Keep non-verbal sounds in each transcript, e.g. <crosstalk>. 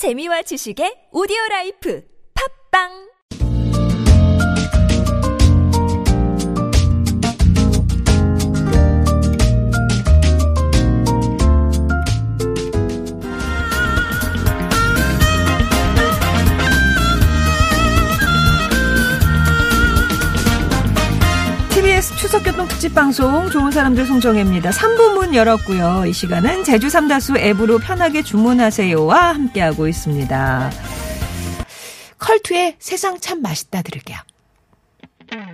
재미와 지식의 오디오 라이프. 팟빵 추석교통 특집 방송 좋은 사람들 송정혜입니다. 3부 문 열었고요. 이 시간은 제주 삼다수 앱으로 편하게 주문하세요와 함께하고 있습니다. 컬투의 세상 참 맛있다 들을게요.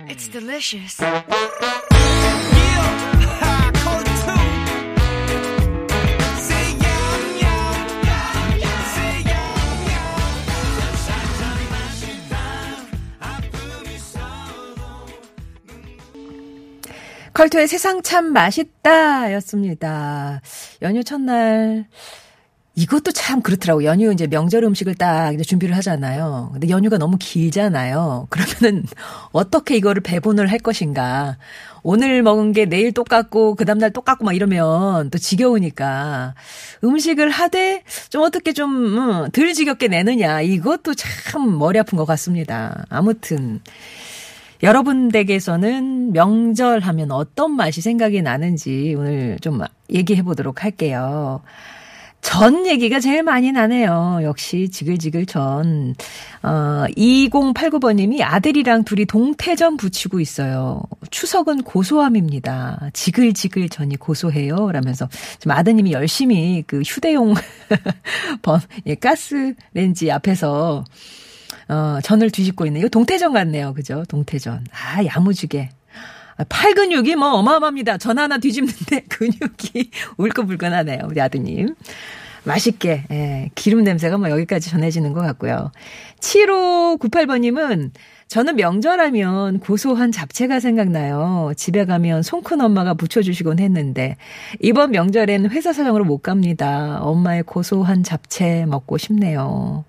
It's delicious. 컬투의 세상 참 맛있다 였습니다. 연휴 첫날 이것도 참 그렇더라고. 연휴 이제 명절 음식을 딱 이제 준비를 하잖아요. 근데 연휴가 너무 길잖아요. <laughs> 그러면은 어떻게 이거를 배분을 할 것인가. 오늘 먹은 게 내일 똑같고 그 다음날 똑같고 막 이러면 또 지겨우니까 음식을 하되 좀 어떻게 좀덜 지겹게 내느냐. 이것도 참 머리 아픈 것 같습니다. 아무튼 여러분 댁에서는 명절 하면 어떤 맛이 생각이 나는지 오늘 좀 얘기해 보도록 할게요. 전 얘기가 제일 많이 나네요. 역시 지글지글 전. 어, 2089번님이 아들이랑 둘이 동태전 부치고 있어요. 추석은 고소함입니다. 지글지글 전이 고소해요. 라면서 지금 아드님이 열심히 그 휴대용 <laughs> 번, 예, 가스 렌지 앞에서 어, 전을 뒤집고 있는 이거 동태전 같네요. 그죠? 동태전. 아, 야무지게. 아, 팔 근육이 뭐 어마어마합니다. 전 하나 뒤집는데 <laughs> 근육이 울끈불끈하네요. 우리 아드님. 맛있게, 예, 기름 냄새가 뭐 여기까지 전해지는 것 같고요. 7598번님은 저는 명절하면 고소한 잡채가 생각나요. 집에 가면 손큰 엄마가 부쳐주시곤 했는데 이번 명절엔 회사 사정으로 못 갑니다. 엄마의 고소한 잡채 먹고 싶네요.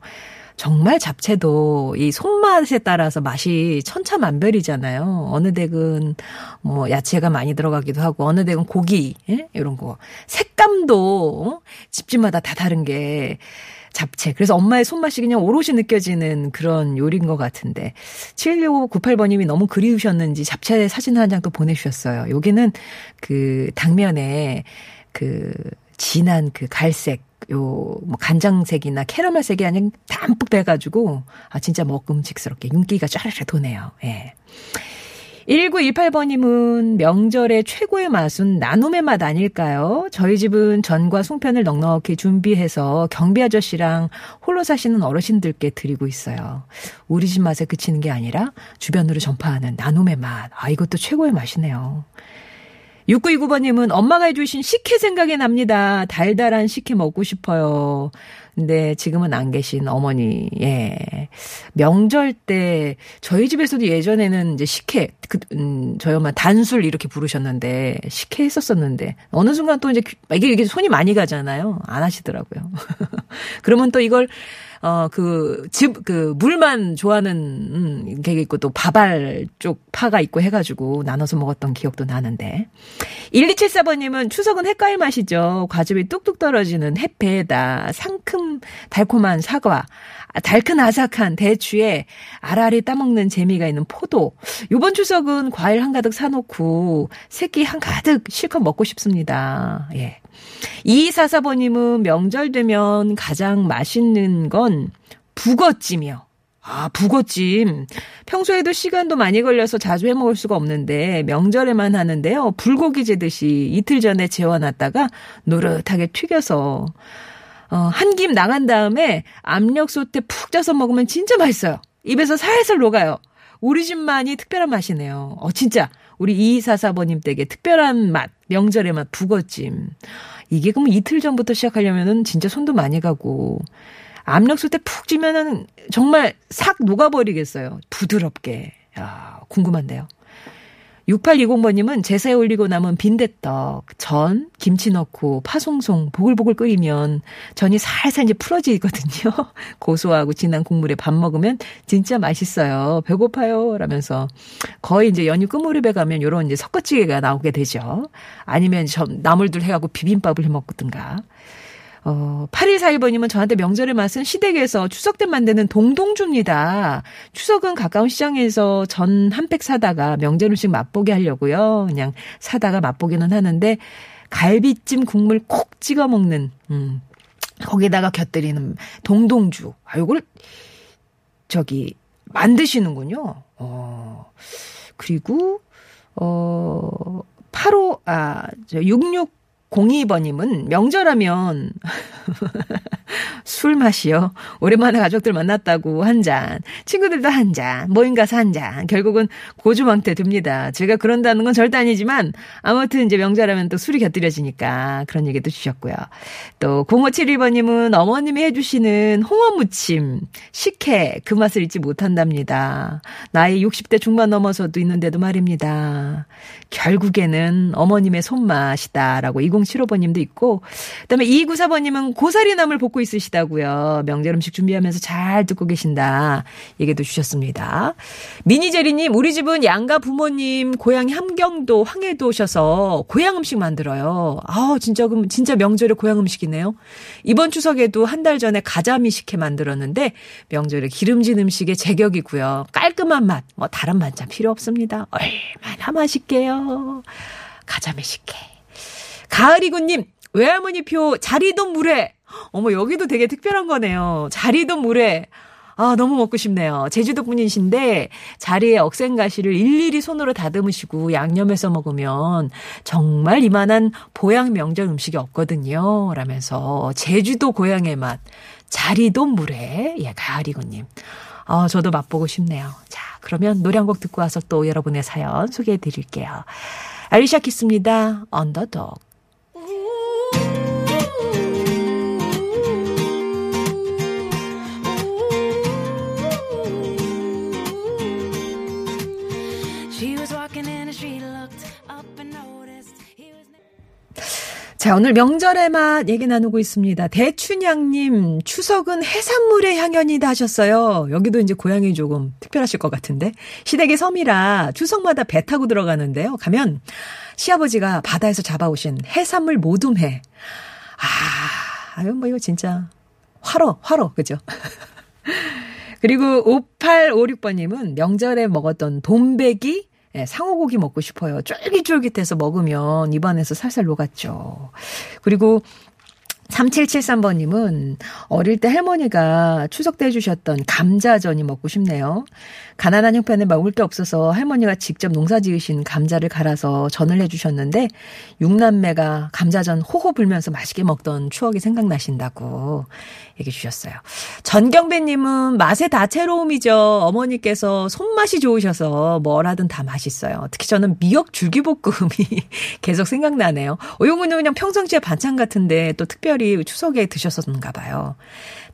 정말 잡채도 이 손맛에 따라서 맛이 천차만별이잖아요. 어느 댁은 뭐 야채가 많이 들어가기도 하고 어느 댁은 고기 예? 이런 거 색감도 집집마다 다 다른 게 잡채. 그래서 엄마의 손맛이 그냥 오롯이 느껴지는 그런 요리인 것 같은데. 7698번님이 너무 그리우셨는지 잡채 사진 한 장 또 보내주셨어요. 여기는 그 당면에 그 진한 그 갈색 요, 뭐, 간장색이나 캐러멜색이 아닌 담뿍 돼가지고, 아, 진짜 먹음직스럽게 윤기가 쫘르르 도네요. 예. 1918번님은 명절의 최고의 맛은 나눔의 맛 아닐까요? 저희 집은 전과 송편을 넉넉히 준비해서 경비 아저씨랑 홀로 사시는 어르신들께 드리고 있어요. 우리 집 맛에 그치는 게 아니라 주변으로 전파하는 나눔의 맛. 아, 이것도 최고의 맛이네요. 6929번님은 엄마가 해주신 식혜 생각이 납니다. 달달한 식혜 먹고 싶어요. 근데 지금은 안 계신 어머니, 예. 명절 때, 저희 집에서도 예전에는 이제 식혜, 그, 음, 저희 엄마 단술 이렇게 부르셨는데, 식혜 했었었는데, 어느 순간 또 이제, 이게, 이게 손이 많이 가잖아요. 안 하시더라고요. <laughs> 그러면 또 이걸, 어, 그, 즙, 그, 물만 좋아하는, 음, 게 있고 또 밥알 쪽 파가 있고 해가지고 나눠서 먹었던 기억도 나는데. 1274번님은 추석은 햇과일 맛이죠. 과즙이 뚝뚝 떨어지는 햇배에다 상큼 달콤한 사과, 달큰 아삭한 대추에 알알이 따먹는 재미가 있는 포도. 요번 추석은 과일 한가득 사놓고 새끼 한가득 실컷 먹고 싶습니다. 예. 2244번님은 명절 되면 가장 맛있는 건 북어찜이요. 아, 북어찜. 평소에도 시간도 많이 걸려서 자주 해 먹을 수가 없는데 명절에만 하는데요. 불고기 재듯이 이틀 전에 재워놨다가 노릇하게 튀겨서 어, 한 김 나간 다음에 압력솥에 푹 쪄서 먹으면 진짜 맛있어요. 입에서 살살 녹아요. 우리 집만이 특별한 맛이네요. 어, 진짜. 우리 2244번님 댁에 특별한 맛, 명절의 맛, 북어찜. 이게 그럼 이틀 전부터 시작하려면은 진짜 손도 많이 가고, 압력솥에 푹 찌면은 정말 싹 녹아버리겠어요. 부드럽게. 야, 궁금한데요. 6820번님은 제사에 올리고 남은 빈대떡, 전, 김치 넣고 파송송 보글보글 끓이면 전이 살살 이제 풀어지거든요. <laughs> 고소하고 진한 국물에 밥 먹으면 진짜 맛있어요. 배고파요. 라면서 거의 이제 연휴 끝무렵에 가면 요런 이제 섞어찌개가 나오게 되죠. 아니면 전 나물들 해갖고 비빔밥을 해 먹든가. 어, 8141번님은 저한테 명절의 맛은 시댁에서 추석 때 만드는 동동주입니다. 추석은 가까운 시장에서 전 한 팩 사다가 명절 음식 맛보게 하려고요. 그냥 사다가 맛보기는 하는데 갈비찜 국물 콕 찍어 먹는, 음, 거기다가 곁들이는 동동주. 아, 요걸 저기 만드시는군요. 어. 그리고 어 85, 아, 저 6602번님은 명절하면 <laughs> 술 마시요. 오랜만에 가족들 만났다고 한 잔, 친구들도 한 잔, 모임 가서 한 잔. 결국은 고주망태 듭니다. 제가 그런다는 건 절대 아니지만 아무튼 이제 명절하면 또 술이 곁들여지니까 그런 얘기도 주셨고요. 또 0571번님은 어머님이 해주시는 홍어무침, 식혜 그 맛을 잊지 못한답니다. 나이 60대 중반 넘어서도 있는데도 말입니다. 결국에는 어머님의 손맛이다라고 2075번님도 있고 그다음에 2294번님은 고사리나물 볶고 있으시다고요. 명절 음식 준비하면서 잘 듣고 계신다. 얘기도 주셨습니다. 미니제리님 우리 집은 양가 부모님 고향 함경도 황해도 오셔서 고향 음식 만들어요. 아 진짜 그럼 진짜 명절에 고향 음식이네요. 이번 추석에도 한 달 전에 가자미 식혜 만들었는데 명절에 기름진 음식의 제격이고요. 깔끔한 맛, 뭐 다른 반찬 필요 없습니다. 얼마나 맛있게요. 가자미 식혜. 가을이군님, 외할머니 표 자리돈 물회. 어머, 여기도 되게 특별한 거네요. 자리돈 물회. 아, 너무 먹고 싶네요. 제주도 분이신데 자리에 억센가시를 일일이 손으로 다듬으시고 양념해서 먹으면 정말 이만한 보양 명절 음식이 없거든요. 라면서 제주도 고향의 맛. 자리돈 물회. 예, 가을이군님. 아, 저도 맛보고 싶네요. 자, 그러면 노래 한 곡 듣고 와서 또 여러분의 사연 소개해 드릴게요. 알리샤 키스입니다. 언더독. 자, 오늘 명절의 맛 얘기 나누고 있습니다. 대춘향님, 추석은 해산물의 향연이다 하셨어요. 여기도 이제 고향이 조금 특별하실 것 같은데. 시댁의 섬이라 추석마다 배 타고 들어가는데요. 가면 시아버지가 바다에서 잡아오신 해산물 모둠회. 아, 아유, 뭐 이거 진짜 화로, 화로, 그죠? <laughs> 그리고 5856번님은 명절에 먹었던 돈배기 예, 상어고기 먹고 싶어요. 쫄깃쫄깃해서 먹으면 입안에서 살살 녹았죠. 그리고 3773번님은 어릴 때 할머니가 추석 때 해주셨던 감자전이 먹고 싶네요. 가난한 형편에 먹을 게 없어서 할머니가 직접 농사 지으신 감자를 갈아서 전을 해주셨는데 육남매가 감자전 호호 불면서 맛있게 먹던 추억이 생각나신다고 얘기해 주셨어요. 전경배님은 맛의 다채로움이죠. 어머니께서 손맛이 좋으셔서 뭘 하든 다 맛있어요. 특히 저는 미역 줄기볶음이 <laughs> 계속 생각나네요. 어, 요거는 그냥 평상시에 반찬 같은데 또 특별 히 추석에 드셨었는가 봐요.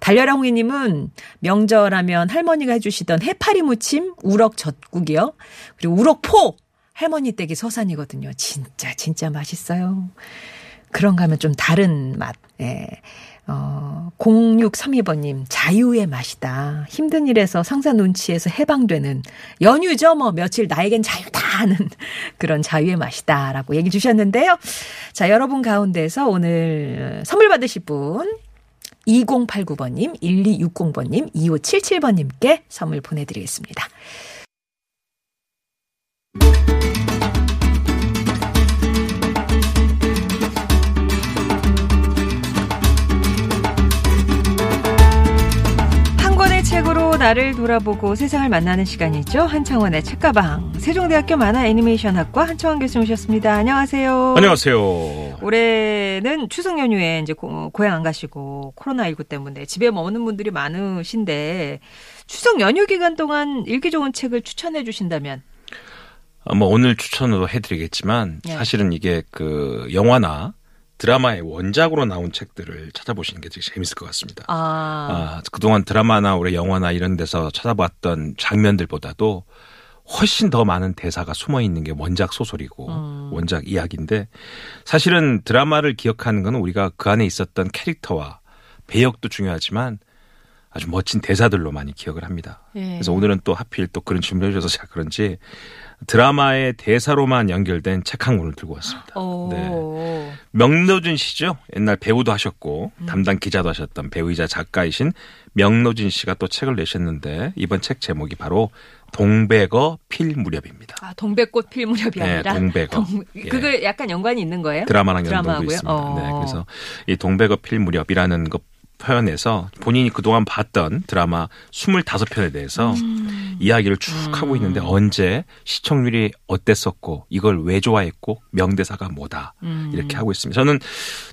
달려라 홍이님은 명절하면 할머니가 해주시던 해파리 무침, 우럭 젓국이요. 그리고 우럭포! 할머니 댁이 서산이거든요. 진짜, 진짜 맛있어요. 그런가 하면 좀 다른 맛. 예. 어, 0632번님, 자유의 맛이다. 힘든 일에서 상사 눈치에서 해방되는 연휴죠. 뭐, 며칠 나에겐 자유다 하는 <laughs> 그런 자유의 맛이다. 라고 얘기 주셨는데요. 자, 여러분 가운데서 오늘 선물 받으실 분, 2089번님, 1260번님, 2577번님께 선물 보내드리겠습니다. 나를 돌아보고 세상을 만나는 시간이죠. 한창원의 책가방. 세종대학교 만화 애니메이션학과 한창원 교수님 오셨습니다. 안녕하세요. 안녕하세요. 올해는 추석 연휴에 이제 고, 고향 안 가시고 코로나19 때문에 집에 머무는 분들이 많으신데 추석 연휴 기간 동안 읽기 좋은 책을 추천해 주신다면 아, 뭐 오늘 추천으로 해드리겠지만 네. 사실은 이게 그 영화나 드라마의 원작으로 나온 책들을 찾아보시는 게 되게 재밌을 것 같습니다. 아, 아, 그동안 드라마나 우리 영화나 이런 데서 찾아봤던 장면들보다도 훨씬 더 많은 대사가 숨어 있는 게 원작 소설이고 음. 원작 이야기인데 사실은 드라마를 기억하는 건 우리가 그 안에 있었던 캐릭터와 배역도 중요하지만 아주 멋진 대사들로 많이 기억을 합니다. 예. 그래서 오늘은 또 하필 또 그런 준비를 해줘서 제가 그런지 드라마의 대사로만 연결된 책 한 권을 들고 왔습니다. 오. 네. 명노준 씨죠. 옛날 배우도 하셨고 음. 담당 기자도 하셨던 배우이자 작가이신 명노준 씨가 또 책을 내셨는데 이번 책 제목이 바로 동백어 필 무렵입니다. 아, 동백꽃 필 무렵이 네, 아니라 동백어. 동- 예. 그거 약간 연관이 있는 거예요? 드라마랑 드라마하고요? 있습니다. 어. 네, 그래서 이 동백어 필 무렵이라는 것 표현에서 본인이 그동안 봤던 드라마 25편에 대해서 음. 이야기를 쭉 하고 있는데 언제 시청률이 어땠었고 이걸 왜 좋아했고 명대사가 뭐다 음. 이렇게 하고 있습니다. 저는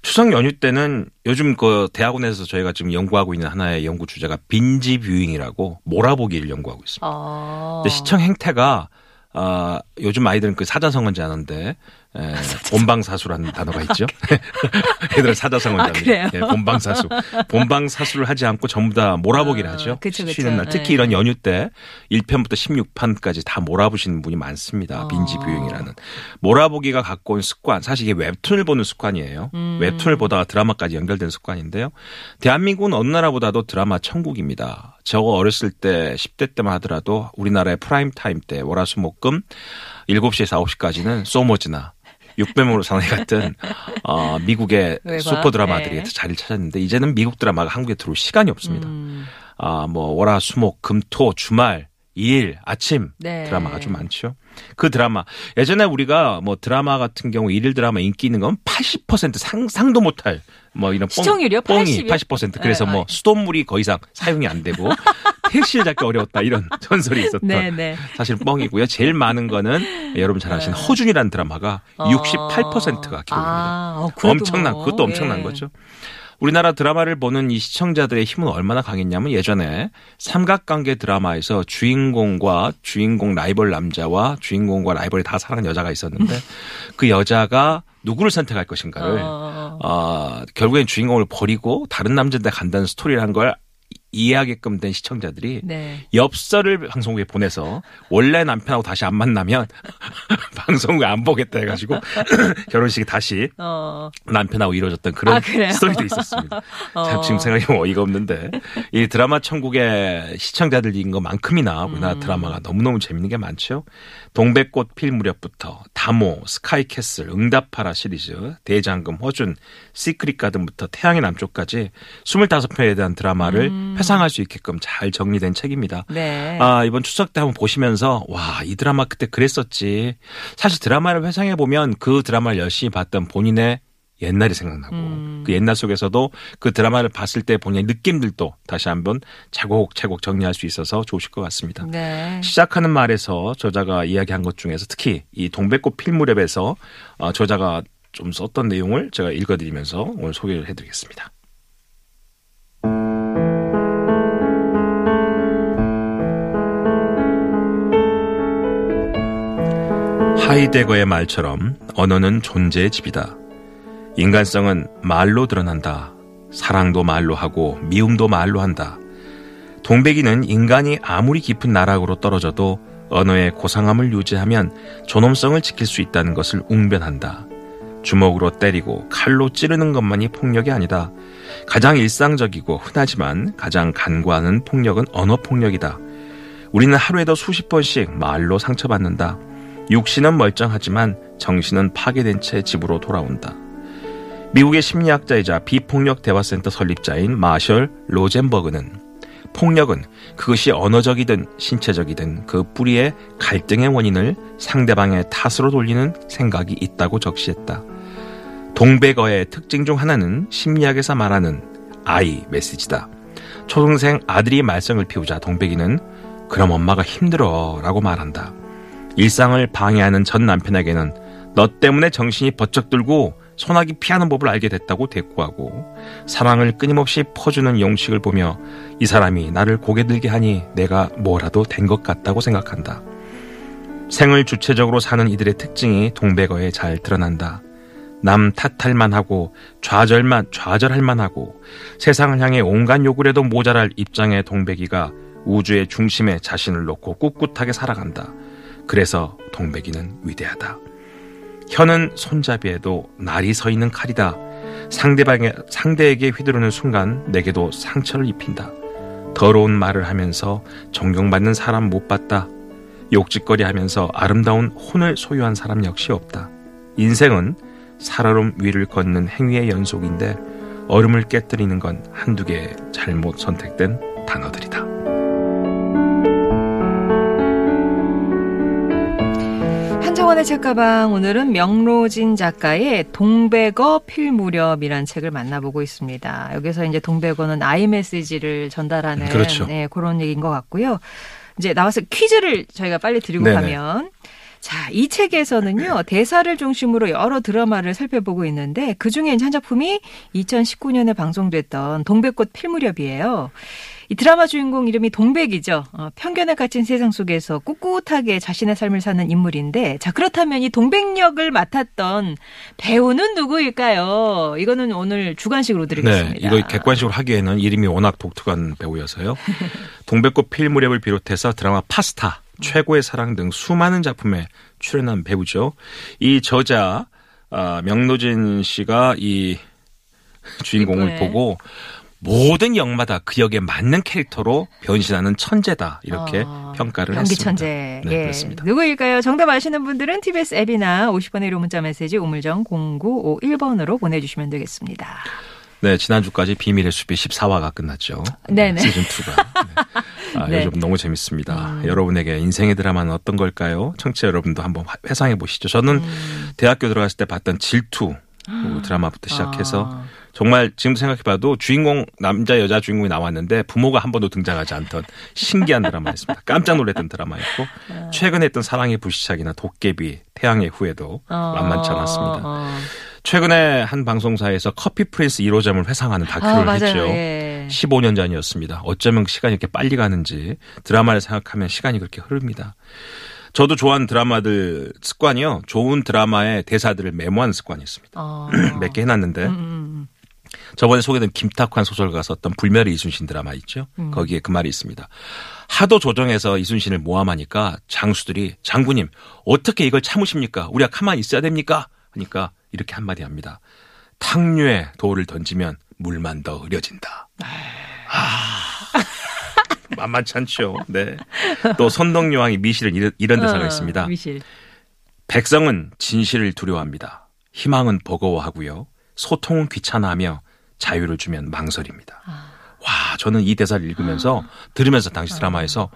추석 연휴 때는 요즘 그 대학원에서 저희가 지금 연구하고 있는 하나의 연구 주제가 binge viewing이라고 몰아보기를 연구하고 있습니다. 어. 근데 시청 행태가 아 요즘 아이들은 그 사자성어인지 아는데 <laughs> 에, 본방사수라는 단어가 있죠. 애들은 사자성어인지 아, 그래요? <laughs> 아는데 예, 본방사수. 본방사수를 하지 않고 전부 다 몰아보기를 아, 하죠. 그쵸, 그쵸. 쉬는 날 특히 예. 이런 연휴 때 1편부터 16편까지 다 몰아보시는 분이 많습니다. 어. binge viewing이라는 몰아보기가 갖고 온 습관. 사실 이게 웹툰을 보는 습관이에요. 음. 웹툰을 보다가 드라마까지 연결된 습관인데요. 대한민국은 어느 나라보다도 드라마 천국입니다. 저거 어렸을 때 10대 때만 하더라도 우리나라의 프라임 타임 때 월화수목금 7시에서 9시까지는 소머즈나 육백만 불의 사나이 같은 어, 미국의? <laughs> 슈퍼 드라마들이 네. 자리를 찾았는데 이제는 미국 드라마가 한국에 들어올 시간이 없습니다. 음. 아, 뭐 월화 수목 금토 주말 2일 아침 네. 드라마가 좀 많죠. 그 드라마 예전에 우리가 뭐 드라마 같은 경우 일일 드라마 인기 있는 건 80% 상상도 못할 뭐 이런 뻥, 시청률이요? 뻥이 80 이요? 80% 그래서 네, 뭐 네. 수돗물이 거 이상 사용이 안 되고 <laughs> 택시를 잡기 어려웠다 이런 <laughs> 전설이 있었던 네, 네. 사실 뻥이고요. 제일 많은 거는 여러분 잘 아시는 허준이라는 드라마가 68%가 기록입니다. 아, 어, 엄청난 뭐, 그것도 엄청난 예. 거죠. 우리나라 드라마를 보는 이 시청자들의 힘은 얼마나 강했냐면 예전에 삼각관계 드라마에서 주인공과 주인공 라이벌 남자와 주인공과 라이벌이 다 사랑하는 여자가 있었는데 <laughs> 그 여자가 누구를 선택할 것인가를 어. 어, 결국엔 주인공을 버리고 다른 남자한테 간다는 스토리라는 걸 이해하게끔 된 시청자들이 네. 엽서를 방송국에 보내서 원래 남편하고 다시 안 만나면 <laughs> 방송국에 안 보겠다 해가지고 <clears throat> 결혼식이 다시 어. 남편하고 이루어졌던 그런 아? 스토리도 있었습니다. <laughs> 어. 참 지금 생각해보면 어이가 없는데 이 드라마 천국의 시청자들인 것만큼이나 우리나라 음. 드라마가 너무너무 재밌는 게 많죠. 동백꽃 필 무렵부터 다모, 스카이캐슬, 응답하라 시리즈, 대장금, 허준, 시크릿 가든부터 태양의 남쪽까지 25편에 대한 드라마를 음. 회상할 수 있게끔 잘 정리된 책입니다. 네. 아, 이번 추석 때 한번 보시면서, 와, 이 드라마 그때 그랬었지. 사실 드라마를 회상해 보면 그 드라마를 열심히 봤던 본인의 옛날이 생각나고, 음. 그 옛날 속에서도 그 드라마를 봤을 때 본인의 느낌들도 다시 한번 차곡차곡 정리할 수 있어서 좋으실 것 같습니다. 네. 시작하는 말에서 저자가 이야기한 것 중에서 특히 이 동백꽃 필 무렵에서 어, 저자가 좀 썼던 내용을 제가 읽어드리면서 오늘 소개를 해드리겠습니다. 하이데거의 말처럼 언어는 존재의 집이다. 인간성은 말로 드러난다. 사랑도 말로 하고 미움도 말로 한다. 동백이는 인간이 아무리 깊은 나락으로 떨어져도 언어의 고상함을 유지하면 존엄성을 지킬 수 있다는 것을 웅변한다. 주먹으로 때리고 칼로 찌르는 것만이 폭력이 아니다. 가장 일상적이고 흔하지만 가장 간과하는 폭력은 언어 폭력이다. 우리는 하루에도 수십 번씩 말로 상처받는다. 육신은 멀쩡하지만 정신은 파괴된 채 집으로 돌아온다. 미국의 심리학자이자 비폭력 대화센터 설립자인 마셜 로젠버그는 폭력은 그것이 언어적이든 신체적이든 그 뿌리의 갈등의 원인을 상대방의 탓으로 돌리는 생각이 있다고 적시했다. 동백어의 특징 중 하나는 심리학에서 말하는 아이 메시지다. 초등생 아들이 말썽을 피우자 동백이는 그럼 엄마가 힘들어 라고 말한다. 일상을 방해하는 전 남편에게는 너 때문에 정신이 번쩍 들고 소나기 피하는 법을 알게 됐다고 대꾸하고 사랑을 끊임없이 퍼주는 용식을 보며 이 사람이 나를 고개 들게 하니 내가 뭐라도 된 것 같다고 생각한다. 생을 주체적으로 사는 이들의 특징이 동백어에 잘 드러난다. 남 탓할 만 하고 좌절만 좌절할 만 하고 세상을 향해 온갖 욕을 해도 모자랄 입장의 동백이가 우주의 중심에 자신을 놓고 꿋꿋하게 살아간다. 그래서 동백이는 위대하다. 혀는 손잡이에도 날이 서 있는 칼이다. 상대방의 상대에게 휘두르는 순간 내게도 상처를 입힌다. 더러운 말을 하면서 존경받는 사람 못 봤다. 욕짓거리 하면서 아름다운 혼을 소유한 사람 역시 없다. 인생은 살얼음 위를 걷는 행위의 연속인데 얼음을 깨뜨리는 건 한두 개의 잘못 선택된 단어들이다. 한정원의 책가방 오늘은 명로진 작가의 동백어 필 무렵이란 책을 만나보고 있습니다. 여기서 이제 동백어는 아이 메시지를 전달하는 그렇죠. 네, 그런 얘기인 것 같고요. 이제 나와서 퀴즈를 저희가 빨리 드리고 네네. 가면 자, 이 책에서는요, 대사를 중심으로 여러 드라마를 살펴보고 있는데, 그 중에 한 작품이 2019년에 방송됐던 동백꽃 필무렵이에요. 이 드라마 주인공 이름이 동백이죠. 어, 편견에 갇힌 세상 속에서 꿋꿋하게 자신의 삶을 사는 인물인데, 자, 그렇다면 이 동백 역을 맡았던 배우는 누구일까요? 이거는 오늘 주관식으로 드리겠습니다. 네, 이거 객관식으로 하기에는 이름이 워낙 독특한 배우여서요. <laughs> 동백꽃 필 무렵을 비롯해서 드라마 파스타, 최고의 사랑 등 수많은 작품에 출연한 배우죠. 이 저자 아, 명노진 씨가 이 주인공을 네. 보고 모든 역마다 그 역에 맞는 캐릭터로 변신하는 천재다 이렇게 어, 평가를 연기 했습니다. 천재. 네, 예. 그렇습니다. 누구일까요? 정답 아시는 분들은 TBS 앱이나 50번의 1호 문자 메시지 우물정 0951번으로 보내주시면 되겠습니다. 네, 지난주까지 비밀의 숲이 14화가 끝났죠. 네네. 시즌 2가. 네. 아, <laughs> 네. 요즘 너무 재밌습니다. 여러분에게 인생의 드라마는 어떤 걸까요? 청취자 여러분도 한번 화- 회상해 보시죠. 저는 음. 대학교 들어갔을 때 봤던 질투 그 드라마부터 시작해서 아. 정말 지금 생각해봐도 주인공 남자 여자 주인공이 나왔는데 부모가 한 번도 등장하지 않던 신기한 드라마였습니다. 깜짝 놀랐던 드라마였고 아. 최근에 했던 사랑의 불시착이나 도깨비 태양의 후예도 어, 만만치 않았습니다. 어. 최근에 한 방송사에서 커피 프린스 1호점을 회상하는 아, 다큐를 맞아요. 했죠. 예. 15년 전이었습니다. 어쩌면 시간이 이렇게 빨리 가는지 드라마를 생각하면 시간이 그렇게 흐릅니다. 저도 좋아하는 드라마들 습관이요. 좋은 드라마의 대사들을 메모하는 습관이 있습니다. 어. <clears throat> 몇개 해놨는데 음, 저번에 소개된 김탁환 소설가 썼던 불멸의 이순신 드라마 있죠. 음. 거기에 그 말이 있습니다. 하도 조정해서 이순신을 모함하니까 장수들이 장군님 어떻게 이걸 참으십니까? 우리가 가만히 있어야 됩니까? 하니까 이렇게 한마디 합니다. 탕류에 돌을 던지면 물만 더 흐려진다. 아, <laughs> 만만치 않죠. 네. 또 선덕여왕이 미실은 이런, 이런 대사가 어, 있습니다. 미실. 백성은 진실을 두려워합니다. 희망은 버거워하고요. 소통은 귀찮아하며 자유를 주면 망설입니다. 와, 저는 이 대사를 읽으면서 들으면서 당시 드라마에서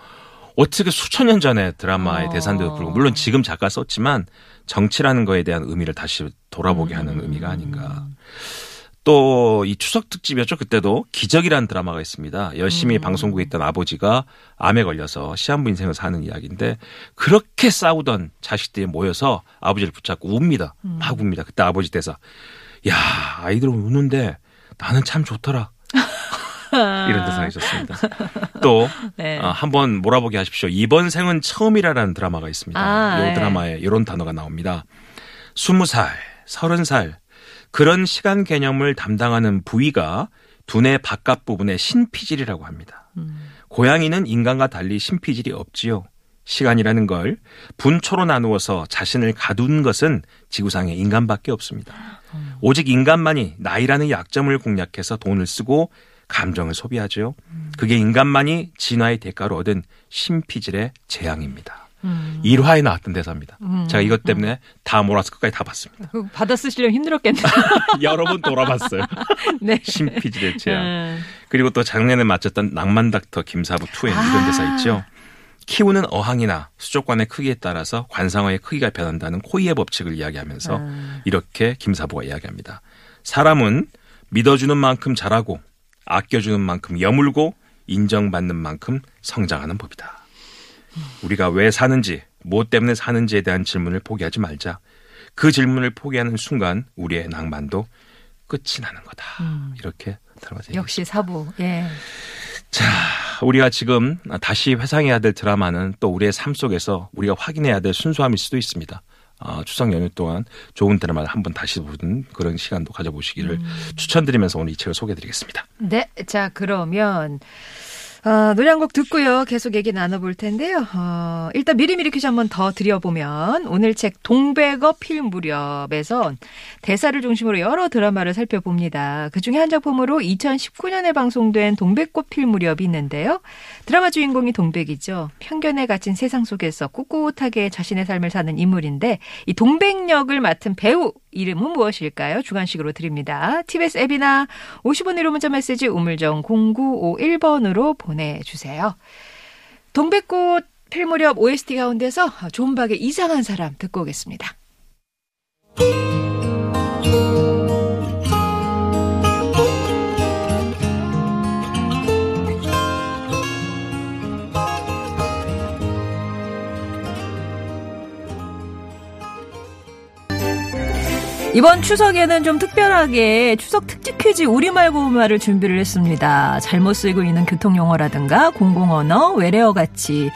어떻게 수천 년 전에 드라마의 어. 대사인데도 불구하고 물론 지금 작가 썼지만 정치라는 거에 대한 의미를 다시 돌아보게 하는 의미가 아닌가. 또 이 추석 특집이었죠. 그때도 기적이라는 드라마가 있습니다. 열심히 방송국에 있던 아버지가 암에 걸려서 시한부 인생을 사는 이야기인데 그렇게 싸우던 자식들이 모여서 아버지를 붙잡고 웁니다. 막 웁니다. 그때 아버지 대사. 야, 아이들은 우는데 나는 참 좋더라. <laughs> 이런 대사가 있었습니다. 또 네. 아, 한번 몰아보게 하십시오. 이번 생은 처음이라라는 드라마가 있습니다. 아, 이 네. 드라마에 이런 단어가 나옵니다. 스무 살, 서른 살 그런 시간 개념을 담당하는 부위가 두뇌 바깥 부분의 신피질이라고 합니다. 음. 고양이는 인간과 달리 신피질이 없지요. 시간이라는 걸 분초로 나누어서 자신을 가둔 것은 지구상에 인간밖에 없습니다. 오직 인간만이 나이라는 약점을 공략해서 돈을 쓰고 감정을 소비하죠. 그게 인간만이 진화의 대가로 얻은 신피질의 재앙입니다. 음. 1화에 나왔던 대사입니다. 제가 이것 때문에 다 몰아서 끝까지 다 봤습니다. 받아 쓰시려면 힘들었겠네요. <laughs> 여러 번 돌아봤어요. <laughs> 네. 신피질의 재앙. 음. 그리고 또 작년에 마쳤던 낭만 닥터 김사부 투엔 이런 아. 대사 있죠. 키우는 어항이나 수족관의 크기에 따라서 관상어의 크기가 변한다는 코이의 법칙을 이야기하면서 아. 이렇게 김사부가 이야기합니다. 사람은 믿어주는 만큼 자라고 아껴주는 만큼 여물고 인정받는 만큼 성장하는 법이다. 우리가 왜 사는지, 무엇 때문에 사는지에 대한 질문을 포기하지 말자. 그 질문을 포기하는 순간 우리의 낭만도 끝이 나는 거다. 이렇게 들어가세요. 음. 역시 사부. 예. 자, 우리가 지금 다시 회상해야 될 드라마는 또 우리의 삶 속에서 우리가 확인해야 될 순수함일 수도 있습니다. 아, 추석 연휴 동안 좋은 드라마를 한번 다시 보는 그런 시간도 가져보시기를 추천드리면서 오늘 이 책을 소개해드리겠습니다. 네. 자, 그러면 어, 노래 한 곡 듣고요. 계속 얘기 나눠볼 텐데요. 어, 일단 미리미리 퀴즈 한 번 더 드려보면 오늘 책 동백어 필 무렵에서 대사를 중심으로 여러 드라마를 살펴봅니다. 그중에 한 작품으로 2019년에 방송된 동백꽃 필 무렵이 있는데요. 드라마 주인공이 동백이죠. 편견에 갇힌 세상 속에서 꿋꿋하게 자신의 삶을 사는 인물인데 이 동백역을 맡은 배우 이름은 무엇일까요? 주관식으로 드립니다. TBS 앱이나 50원 1호 문자 메시지 우물정 0951번으로 보내 주세요. 동백꽃 필 무렵 OST 가운데서 존박의 이상한 사람 듣고 오겠습니다. 이번 추석에는 좀 특별하게 추석 특집 퀴즈 우리말 고우말을 준비를 했습니다. 잘못 쓰이고 있는 교통용어라든가 공공언어, 외래어 같이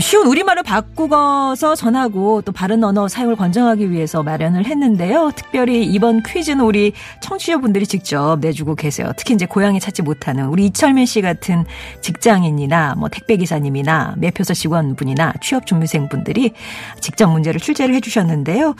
쉬운 우리말을 바꾸어서 전하고 또 바른 언어 사용을 권장하기 위해서 마련을 했는데요. 특별히 이번 퀴즈는 우리 청취자분들이 직접 내주고 계세요. 특히 이제 고향에 찾지 못하는 우리 이철민 씨 같은 직장인이나 뭐 택배기사님이나 매표소 직원분이나 취업 준비생분들이 직접 문제를 출제를 해주셨는데요.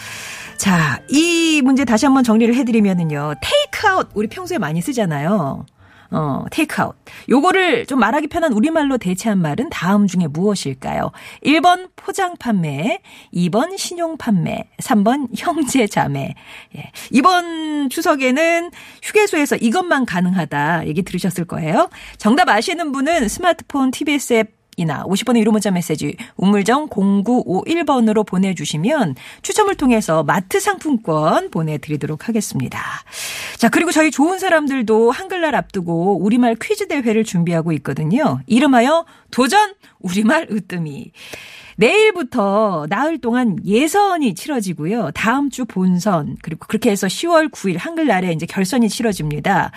자, 이 문제 다시 한번 정리를 해드리면은요. 테이크아웃 우리 평소에 많이 쓰잖아요. 어, 테이크아웃. 요거를 좀 말하기 편한 우리말로 대체한 말은 다음 중에 무엇일까요? 1번 포장 판매, 2번 신용 판매, 3번 형제 자매. 예. 이번 추석에는 휴게소에서 이것만 가능하다 얘기 들으셨을 거예요. 정답 아시는 분은 스마트폰 TBS 앱 이나 50번의 유료 문자 메시지 우물정 0951번으로 보내주시면 추첨을 통해서 마트 상품권 보내드리도록 하겠습니다. 자 그리고 저희 좋은 사람들도 한글날 앞두고 우리말 퀴즈 대회를 준비하고 있거든요. 이름하여 도전 우리말 으뜸이. 내일부터 나흘 동안 예선이 치러지고요. 다음 주 본선 그리고 그렇게 해서 10월 9일 한글날에 이제 결선이 치러집니다.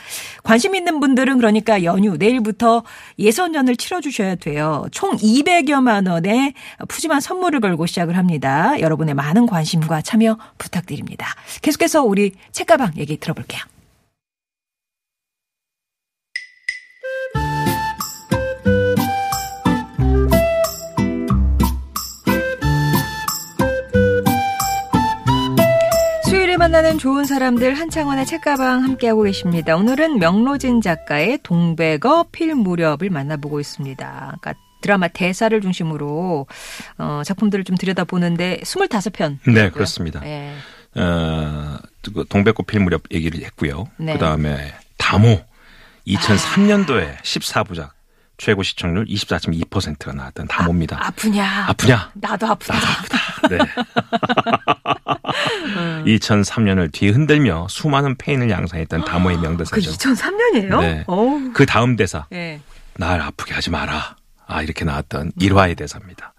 관심 있는 분들은 그러니까 연휴 내일부터 예선전을 치러 주셔야 돼요. 총 200여만 원의 푸짐한 선물을 걸고 시작을 합니다. 여러분의 많은 관심과 참여 부탁드립니다. 계속해서 우리 책가방 얘기 들어볼게요. 만나는 좋은 사람들 한창원의 책가방 함께하고 계십니다. 오늘은 명로진 작가의 동백어 필 무렵을 만나보고 있습니다. 그러니까 드라마 대사를 중심으로 어, 작품들을 좀 들여다보는데 25편. 네, 그렇습니다. 예. 어, 그 동백꽃 필 무렵 얘기를 했고요. 네. 그다음에 다모 2003년도에 14부작 최고 시청률 24.2%가 나왔던 다모입니다. 아 프냐? 아프냐? 나도 아프다. 네. <laughs> 2003년을 뒤흔들며 수많은 페인을 양산했던 다모의 그 명대사죠. 2003년이에요? 네. 어우. 그 다음 대사 예. 날 아프게 하지 마라. 아 이렇게 나왔던 일화의 대사입니다.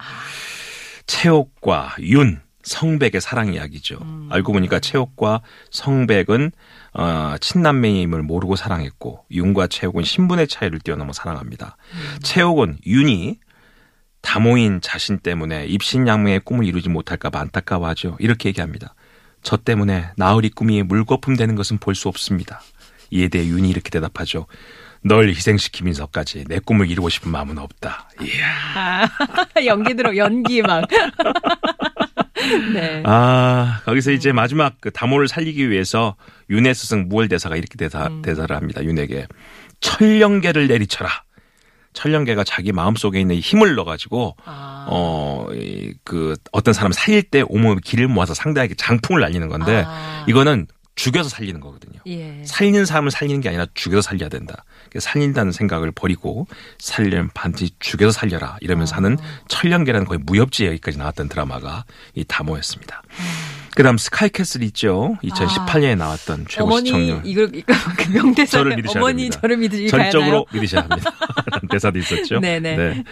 채옥과 윤 성백의 사랑 이야기죠. 알고 보니까 채옥과 성백은 어, 친남매임을 모르고 사랑했고 윤과 채옥은 신분의 차이를 뛰어넘어 사랑합니다. 채옥은 윤이 다모인 자신 때문에 입신양명의 꿈을 이루지 못할까 봐 안타까워하죠. 이렇게 얘기합니다. 저 때문에 나으리 꿈이 물거품 되는 것은 볼 수 없습니다. 이에 대해 윤이 이렇게 대답하죠. 널 희생시키면서까지 내 꿈을 이루고 싶은 마음은 없다. 이야. <laughs> 연기 들어 연기 막. <laughs> 네. 아, 거기서 이제 마지막 그 다모를 살리기 위해서 윤의 스승 무월 대사가 이렇게 대사, 음. 대사를 합니다. 윤에게 철령계를 내리쳐라. 철령계가 자기 마음속에 있는 힘을 넣어가지고 아. 어, 이, 그 어떤 사람 살릴 때 온몸에 기를 모아서 상대에게 장풍을 날리는 건데 아. 이거는 죽여서 살리는 거거든요. 예. 살리는 사람을 살리는 게 아니라 죽여서 살려야 된다. 그래서 살린다는 생각을 버리고 살려면 반드시 죽여서 살려라 이러면서 하는 아. 철령계라는 거의 무협지 여기까지 나왔던 드라마가 이 다모였습니다. 음. 그다음 스카이캐슬 있죠. 2018년에 나왔던 최고 어머니 시청률. 이걸 그 명대사 저를 믿으셔야 어머니 됩니다. 저를 믿으시 전적으로 믿으셔야 합니다. 대사도 있었죠. <laughs> 네네. 네.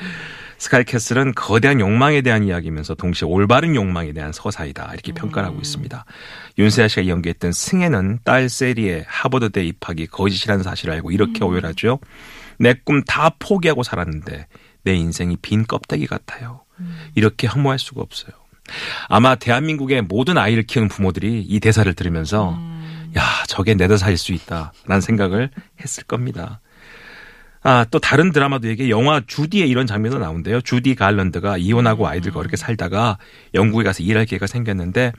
스카이캐슬은 거대한 욕망에 대한 이야기면서 동시에 올바른 욕망에 대한 서사이다 이렇게 평가를 하고 있습니다. 윤세아 씨가 연기했던 승혜는 딸 세리의 하버드대 입학이 거짓이라는 사실을 알고 이렇게 오열하죠. 내 꿈 다 포기하고 살았는데 내 인생이 빈 껍데기 같아요. 이렇게 혐오할 수가 없어요. 아마 대한민국의 모든 아이를 키우는 부모들이 이 대사를 들으면서 야 저게 내 대사일 수 있다라는 생각을 했을 겁니다. 아, 또 다른 드라마도 얘기해 영화 주디에 이런 장면도 나온대요. 주디 갈런드가 이혼하고 아이들과 어렵게 살다가 영국에 가서 일할 기회가 생겼는데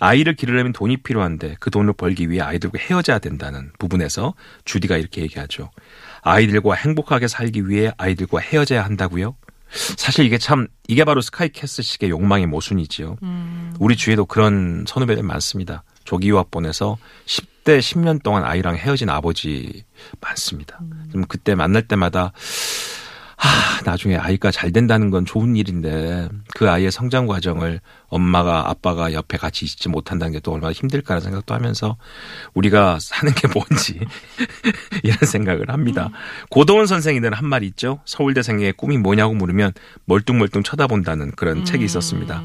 아이를 기르려면 돈이 필요한데 그 돈을 벌기 위해 아이들과 헤어져야 된다는 부분에서 주디가 이렇게 얘기하죠. 아이들과 행복하게 살기 위해 아이들과 헤어져야 한다고요? 사실 이게 참 이게 바로 스카이캐슬식의 욕망의 모순이지요. 우리 주위에도 그런 선후배들 많습니다. 조기 유학 보내서 10대 10년 동안 아이랑 헤어진 아버지 많습니다. 그럼 그때 만날 때마다 아, 나중에 아이가 잘 된다는 건 좋은 일인데 그 아이의 성장 과정을 엄마가 아빠가 옆에 같이 있지 못한다는 게 또 얼마나 힘들까라는 생각도 하면서 우리가 사는 게 뭔지 <laughs> 이런 생각을 합니다. 고도원 선생이 는 한 말이 있죠. 서울대생의 꿈이 뭐냐고 물으면 멀뚱멀뚱 쳐다본다는 그런 책이 있었습니다.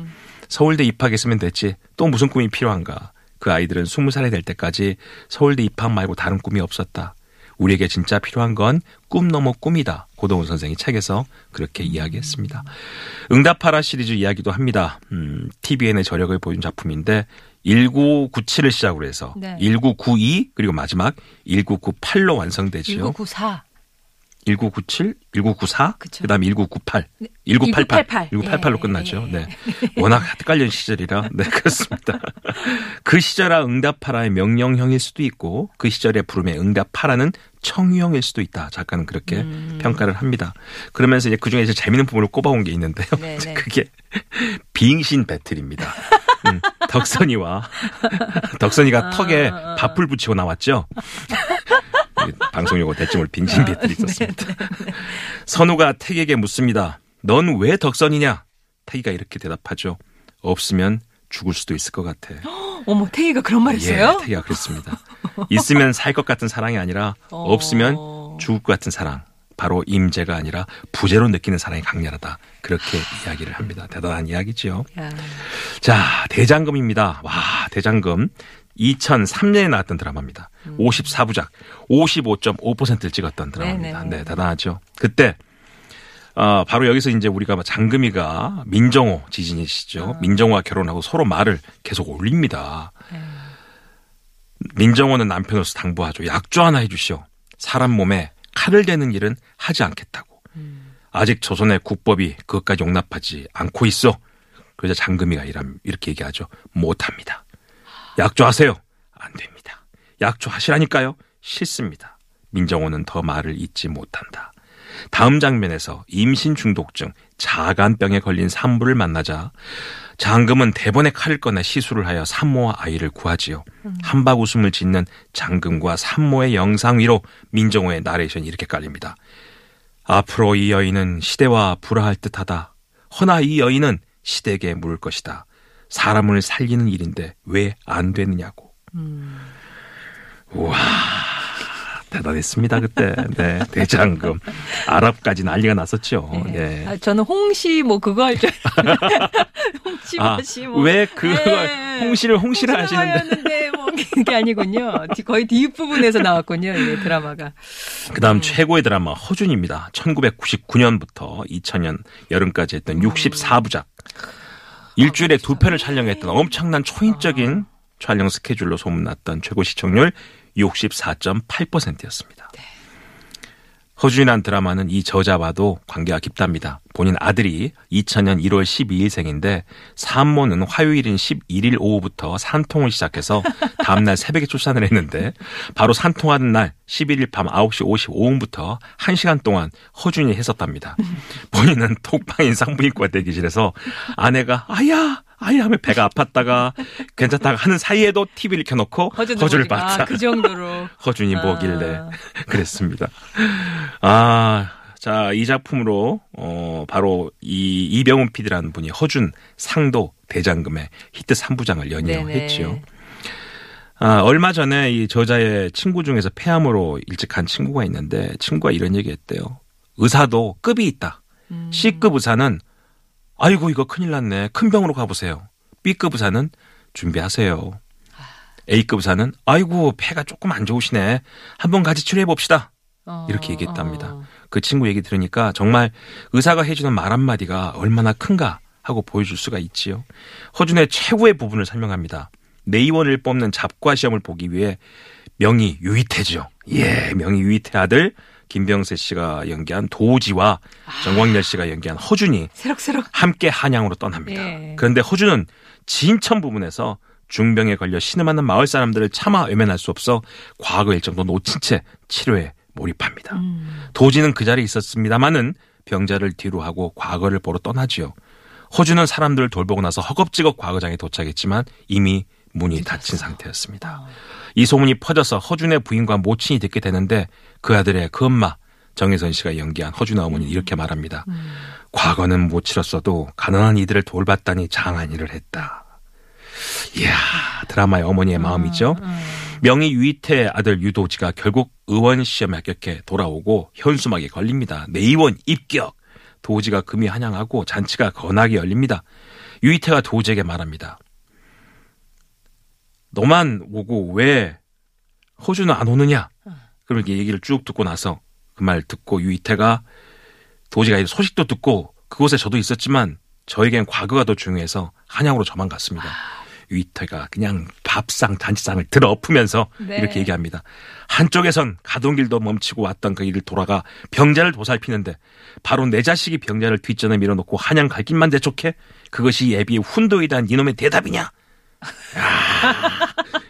서울대 입학했으면 됐지 또 무슨 꿈이 필요한가. 그 아이들은 20살이 될 때까지 서울대 입학 말고 다른 꿈이 없었다. 우리에게 진짜 필요한 건 꿈 넘어 꿈이다. 고동훈 선생이 책에서 그렇게 이야기했습니다. 응답하라 시리즈 이야기도 합니다. 음, TVN의 저력을 보여준 작품인데 1997을 시작으로 해서 네. 1992 그리고 마지막 1998로 완성되지요. 1994. 1997, 1994, 그쵸. 그다음에 1998, 1988, 1988. 1988 로 예, 끝나죠. 예, 네. 워낙 헷갈리는 시절이라 네 <laughs> 그렇습니다. 그 시절아 응답하라의 명령형일 수도 있고 그 시절의 부름의 응답하라는 청유형일 수도 있다. 작가는 그렇게 음. 평가를 합니다. 그러면서 이제 그 중에 이제 재밌는 부분을 꼽아온 게 있는데요. 네, 네. 그게 빙신 배틀입니다. 음, 덕선이와 덕선이가 아, 턱에 밥풀 붙이고 나왔죠. 이 방송 용어 대칭을 빙신 배틀이 네, 있었습니다. 선우가 태기에게 묻습니다. 넌 왜 덕선이냐? 태기가 이렇게 대답하죠. 없으면 죽을 수도 있을 것 같아. <gasps> 어머, 태희가 그런 말 했어요? 예, 태기가 그랬습니다. 있으면 살 것 같은 사랑이 아니라 어. 없으면 죽을 것 같은 사랑. 바로 임재가 아니라 부재로 느끼는 사랑이 강렬하다. 그렇게 이야기를 합니다. 대단한 이야기지요. 야. 자, 대장금입니다. 와, 대장금. 2003년에 나왔던 드라마입니다. 54부작, 55.5%를 찍었던 드라마입니다. 네네. 네, 대단하죠. 그때 어, 바로 여기서 이제 우리가 뭐 장금이가 민정호 지진이시죠. 민정호와 결혼하고 서로 말을 계속 올립니다. 민정호는 남편으로서 당부하죠. 약조 하나 해주시오. 사람 몸에 칼을 대는 일은 하지 않겠다고. 아직 조선의 국법이 그것까지 용납하지 않고 있어. 그러자 장금이가 이렇게 얘기하죠. 못합니다. 약조하세요. 안 됩니다. 약조하시라니까요. 싫습니다. 민정호는 더 말을 잇지 못한다. 다음 장면에서 임신 중독증, 자간병에 걸린 산부를 만나자 장금은 대번에 칼을 꺼내 시술을 하여 산모와 아이를 구하지요. 한박 웃음을 짓는 장금과 산모의 영상 위로 민정호의 나레이션이 이렇게 깔립니다. 앞으로 이 여인은 시대와 불화할 듯하다. 허나 이 여인은 시대에게 물을 것이다. 사람을 살리는 일인데 왜 안 되느냐고. 우와. 대단했습니다, 그때. 네, 대장금. 아랍까지 난리가 났었죠. 네. 아, 저는 홍시 뭐 그거 할 줄. <laughs> 홍시 아, 맛이 뭐. 왜 그걸 네. 홍시를 홍시를 하시는데. 뭐 그게 아니군요. 뒤- 거의 뒷 부분에서 나왔군요. 이 드라마가. 그 다음 최고의 드라마 허준입니다. 1999년부터 2000년 여름까지 했던 64부작. 일주일에 두 편을 촬영했던 엄청난 초인적인 촬영 스케줄로 소문났던 최고 시청률 64.8%였습니다. 허준이란 드라마는 이 저자와도 관계가 깊답니다. 본인 아들이 2000년 1월 12일 생인데 산모는 화요일인 11일 오후부터 산통을 시작해서 <laughs> 다음날 새벽에 출산을 했는데 바로 산통하는 날 11일 밤 9시 55분부터 1시간 동안 허준이 했었답니다. 본인은 톡방인 산부인과 대기실에서 아내가 아야 아야 하면 배가 아팠다가 괜찮다가 하는 사이에도 TV를 켜놓고 허준을 허준을 보니까. 봤다. 아, 그 정도로. <laughs> 허준이 아. 뭐길래 <laughs> 그랬습니다. 아, 자, 이 작품으로 어 바로 이 이병훈 PD라는 분이 허준 상도 대장금의 히트 3부장을 연이어했지요. 아, 얼마 전에 이 저자의 친구 중에서 폐암으로 일찍 간 친구가 있는데 친구가 이런 얘기 했대요. 의사도 급이 있다. C급 의사는 아이고 이거 큰일 났네. 큰 병으로 가보세요. B급 의사는 준비하세요. A급 의사는 아이고 폐가 조금 안 좋으시네. 한번 같이 치료해 봅시다. 어, 이렇게 얘기했답니다. 어. 그 친구 얘기 들으니까 정말 의사가 해주는 말 한마디가 얼마나 큰가 하고 보여줄 수가 있지요. 허준의 최고의 부분을 설명합니다. 내의원을 뽑는 잡과 시험을 보기 위해 명의 유이태죠. 예, 명의 유이태 아들 김병세 씨가 연기한 도지와 정광열 씨가 연기한 허준이 새록새록. 함께 한양으로 떠납니다. 예. 그런데 허준은 진천 부분에서 중병에 걸려 신음하는 마을 사람들을 차마 외면할 수 없어 과거 일정도 놓친 채 치료에 몰입합니다. 음. 도지는 그 자리에 있었습니다마는 병자를 뒤로 하고 과거를 보러 떠나지요. 허준은 사람들을 돌보고 나서 허겁지겁 과거장에 도착했지만 이미 문이 닫힌 상태였습니다. 이 소문이 퍼져서 허준의 부인과 모친이 듣게 되는데 그 아들의 그 엄마 정혜선 씨가 연기한 허준의 어머니는 이렇게 말합니다. 과거는 못 치렀어도 가난한 이들을 돌봤다니 장한 일을 했다. 이야 드라마의 어머니의 마음이죠. 명의 유이태 아들 유도지가 결국 의원 시험에 합격해 돌아오고 현수막에 걸립니다. 내의원 입격. 도지가 금이 한양하고 잔치가 건하게 열립니다. 유이태가 도지에게 말합니다. 너만 오고 왜 호주는 안 오느냐? 그렇게 얘기를 쭉 듣고 나서 그 말 듣고 유이태가 도지가 소식도 듣고 그곳에 저도 있었지만 저에겐 과거가 더 중요해서 한양으로 저만 갔습니다. 유이태가 그냥 밥상 잔치상을 들어 엎으면서 네. 이렇게 얘기합니다. 한쪽에선 가던 길도 멈추고 왔던 그 일을 돌아가 병자를 보살피는데 바로 내 자식이 병자를 뒷전에 밀어놓고 한양 갈 길만 대촉해? 그것이 예비의 훈도이다 이놈의 대답이냐? 야, <laughs>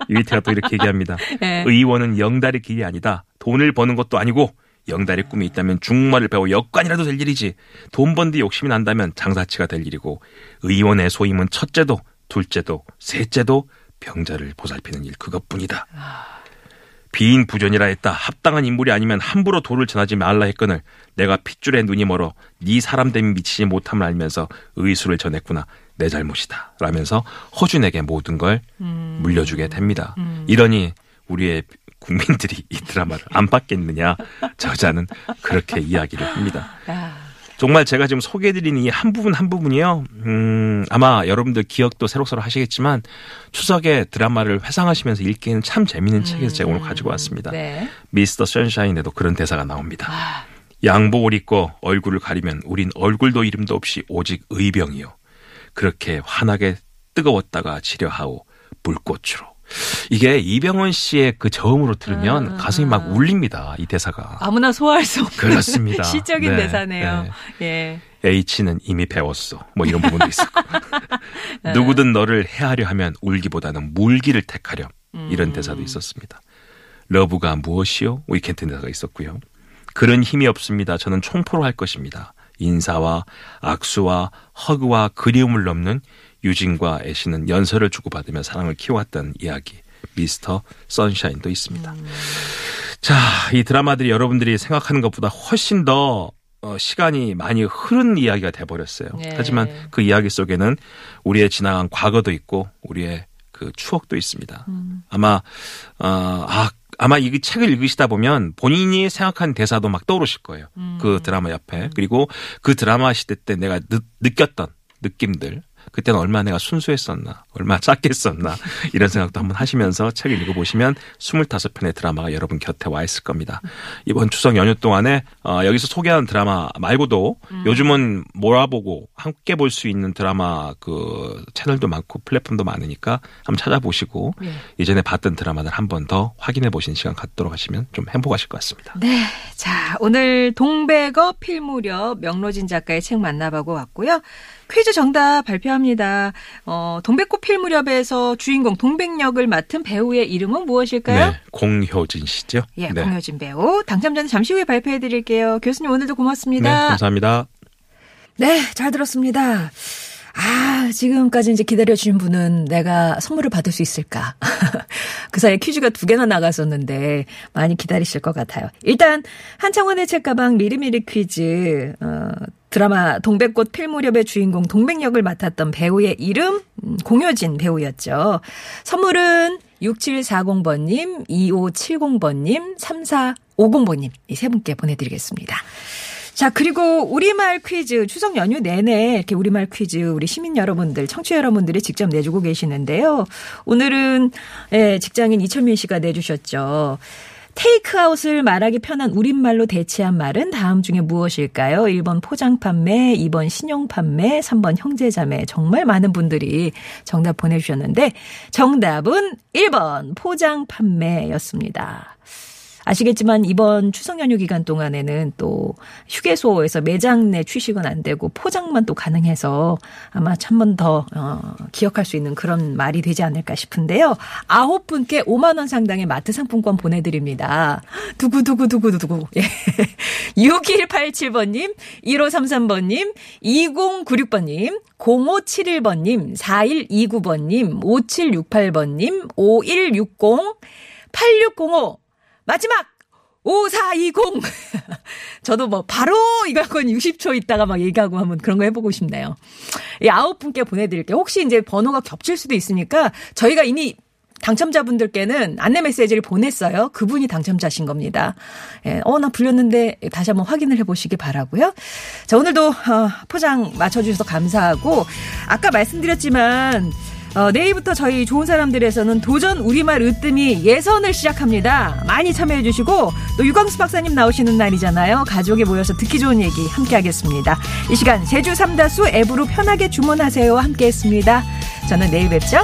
유이태가 또 이렇게 얘기합니다. <laughs> 네. 의원은 영달의 길이 아니다. 돈을 버는 것도 아니고 영달의 꿈이 있다면 중국말을 배워 역관이라도 될 일이지. 돈번데 욕심이 난다면 장사치가 될 일이고 의원의 소임은 첫째도 둘째도 셋째도 병자를 보살피는 일 그것뿐이다. 비인 부전이라 했다. 합당한 인물이 아니면 함부로 도를 전하지 말라 했거늘 내가 핏줄에 눈이 멀어 네 사람됨이 미치지 못함을 알면서 의수를 전했구나. 내 잘못이다. 라면서 허준에게 모든 걸 물려주게 됩니다. 이러니 우리의 국민들이 이 드라마를 안 봤겠느냐. 저자는 그렇게 이야기를 합니다. 야. 정말 제가 지금 소개해드리는 이 한 부분 한 부분이요. 음, 아마 여러분들 기억도 새록새록 하시겠지만 추석에 드라마를 회상하시면서 읽기에는 참 재미있는 책에서 제가 오늘 가지고 왔습니다. 네. 미스터 선샤인에도 그런 대사가 나옵니다. 아. 양복을 입고 얼굴을 가리면 우린 얼굴도 이름도 없이 오직 의병이요. 그렇게 환하게 뜨거웠다가 지려하오 불꽃으로. 이게 이병헌 씨의 그 저음으로 들으면 아. 가슴이 막 울립니다. 이 대사가. 아무나 소화할 수 없는 그렇습니다. <laughs> 시적인 네, 대사네요. 네. 예. H는 이미 배웠어. 뭐 이런 부분도 있었고. <laughs> 네. 누구든 너를 해하려 하면 울기보다는 물기를 택하렴. 음. 이런 대사도 있었습니다. love가 무엇이오? 위켄트 대사가 있었고요. 그런 힘이 없습니다. 저는 총포로 할 것입니다. 인사와 악수와 hug와 그리움을 넘는 유진과 애신은 연서를 주고받으며 사랑을 키워왔던 이야기. 미스터 선샤인도 있습니다. 음. 자, 이 드라마들이 여러분들이 생각하는 것보다 훨씬 더 어, 시간이 많이 흐른 이야기가 돼버렸어요. 네. 하지만 그 이야기 속에는 우리의 지나간 과거도 있고 우리의 그 추억도 있습니다. 음. 아마 어, 아 아마 이 책을 읽으시다 보면 본인이 생각한 대사도 막 떠오르실 거예요. 음. 그 드라마 옆에 그리고 그 드라마 시대 때 내가 느, 느꼈던 느낌들. 그때는 얼마나 내가 순수했었나, 얼마나 작겠었나, 이런 생각도 한번 하시면서 책을 읽어보시면 25편의 드라마가 여러분 곁에 와 있을 겁니다. 이번 추석 연휴 동안에, 어, 여기서 소개한 드라마 말고도 요즘은 몰아보고 함께 볼 수 있는 드라마 그 채널도 많고 플랫폼도 많으니까 한번 찾아보시고 예. 예전에 봤던 드라마들 한번 더 확인해 보신 시간 갖도록 하시면 좀 행복하실 것 같습니다. 네. 자, 오늘 동백어 필무렵 명로진 작가의 책 만나보고 왔고요. 퀴즈 정답 발표합니다. 어, 동백꽃 필 무렵에서 주인공 동백역을 맡은 배우의 이름은 무엇일까요? 네, 공효진 씨죠? 예, 네. 공효진 배우. 당첨자는 잠시 후에 발표해 드릴게요. 교수님 오늘도 네, 고맙습니다. 감사합니다. 네, 잘 들었습니다. 아, 지금까지 이제 기다려주신 분은 내가 선물을 받을 수 있을까? <laughs> 그 사이에 퀴즈가 두 개나 나갔었는데 많이 기다리실 것 같아요. 일단, 한창원의 책가방 미리미리 퀴즈, 어, 드라마 동백꽃 필 무렵의 주인공 동백 역을 맡았던 배우의 이름, 음, 공효진 배우였죠. 선물은 6740번님, 2570번님, 3450번님, 이 세 분께 보내드리겠습니다. 자, 그리고 우리말 퀴즈, 추석 연휴 내내 이렇게 우리말 퀴즈 우리 시민 여러분들, 청취자 여러분들이 직접 내주고 계시는데요. 오늘은, 예, 직장인 이철민 씨가 내주셨죠. 테이크아웃을 말하기 편한 우리말로 대체한 말은 다음 중에 무엇일까요? 1번 포장 판매, 2번 신용 판매, 3번 형제자매. 정말 많은 분들이 정답 보내주셨는데, 정답은 1번 포장 판매였습니다. 아시겠지만 이번 추석 연휴 기간 동안에는 또 휴게소에서 매장 내 취식은 안 되고 포장만 또 가능해서 아마 한 번 더 어, 기억할 수 있는 그런 말이 되지 않을까 싶은데요. 아홉 분께 5만 원 상당의 마트 상품권 보내드립니다. 두구두구두구두구. 예. 6187번님, 1533번님, 2096번님, 0571번님, 4129번님, 5768번님, 5160, 8605, 마지막! 5420! <laughs> 저도 뭐, 바로 이거 건 60초 있다가 막 얘기하고 한번 그런 거 해보고 싶네요. 이 아홉 분께 보내드릴게요. 혹시 이제 번호가 겹칠 수도 있으니까 저희가 이미 당첨자분들께는 안내 메시지를 보냈어요. 그분이 당첨자신 겁니다. 예, 어, 나 불렸는데 다시 한번 확인을 해보시기 바라고요. 자, 오늘도 어, 포장 맞춰주셔서 감사하고 아까 말씀드렸지만 어, 내일부터 저희 좋은 사람들에서는 도전 우리말 으뜸이 예선을 시작합니다. 많이 참여해 주시고 또 유광수 박사님 나오시는 날이잖아요. 가족이 모여서 듣기 좋은 얘기 함께 하겠습니다. 이 시간 제주 삼다수 앱으로 편하게 주문하세요 함께 했습니다. 저는 내일 뵙죠.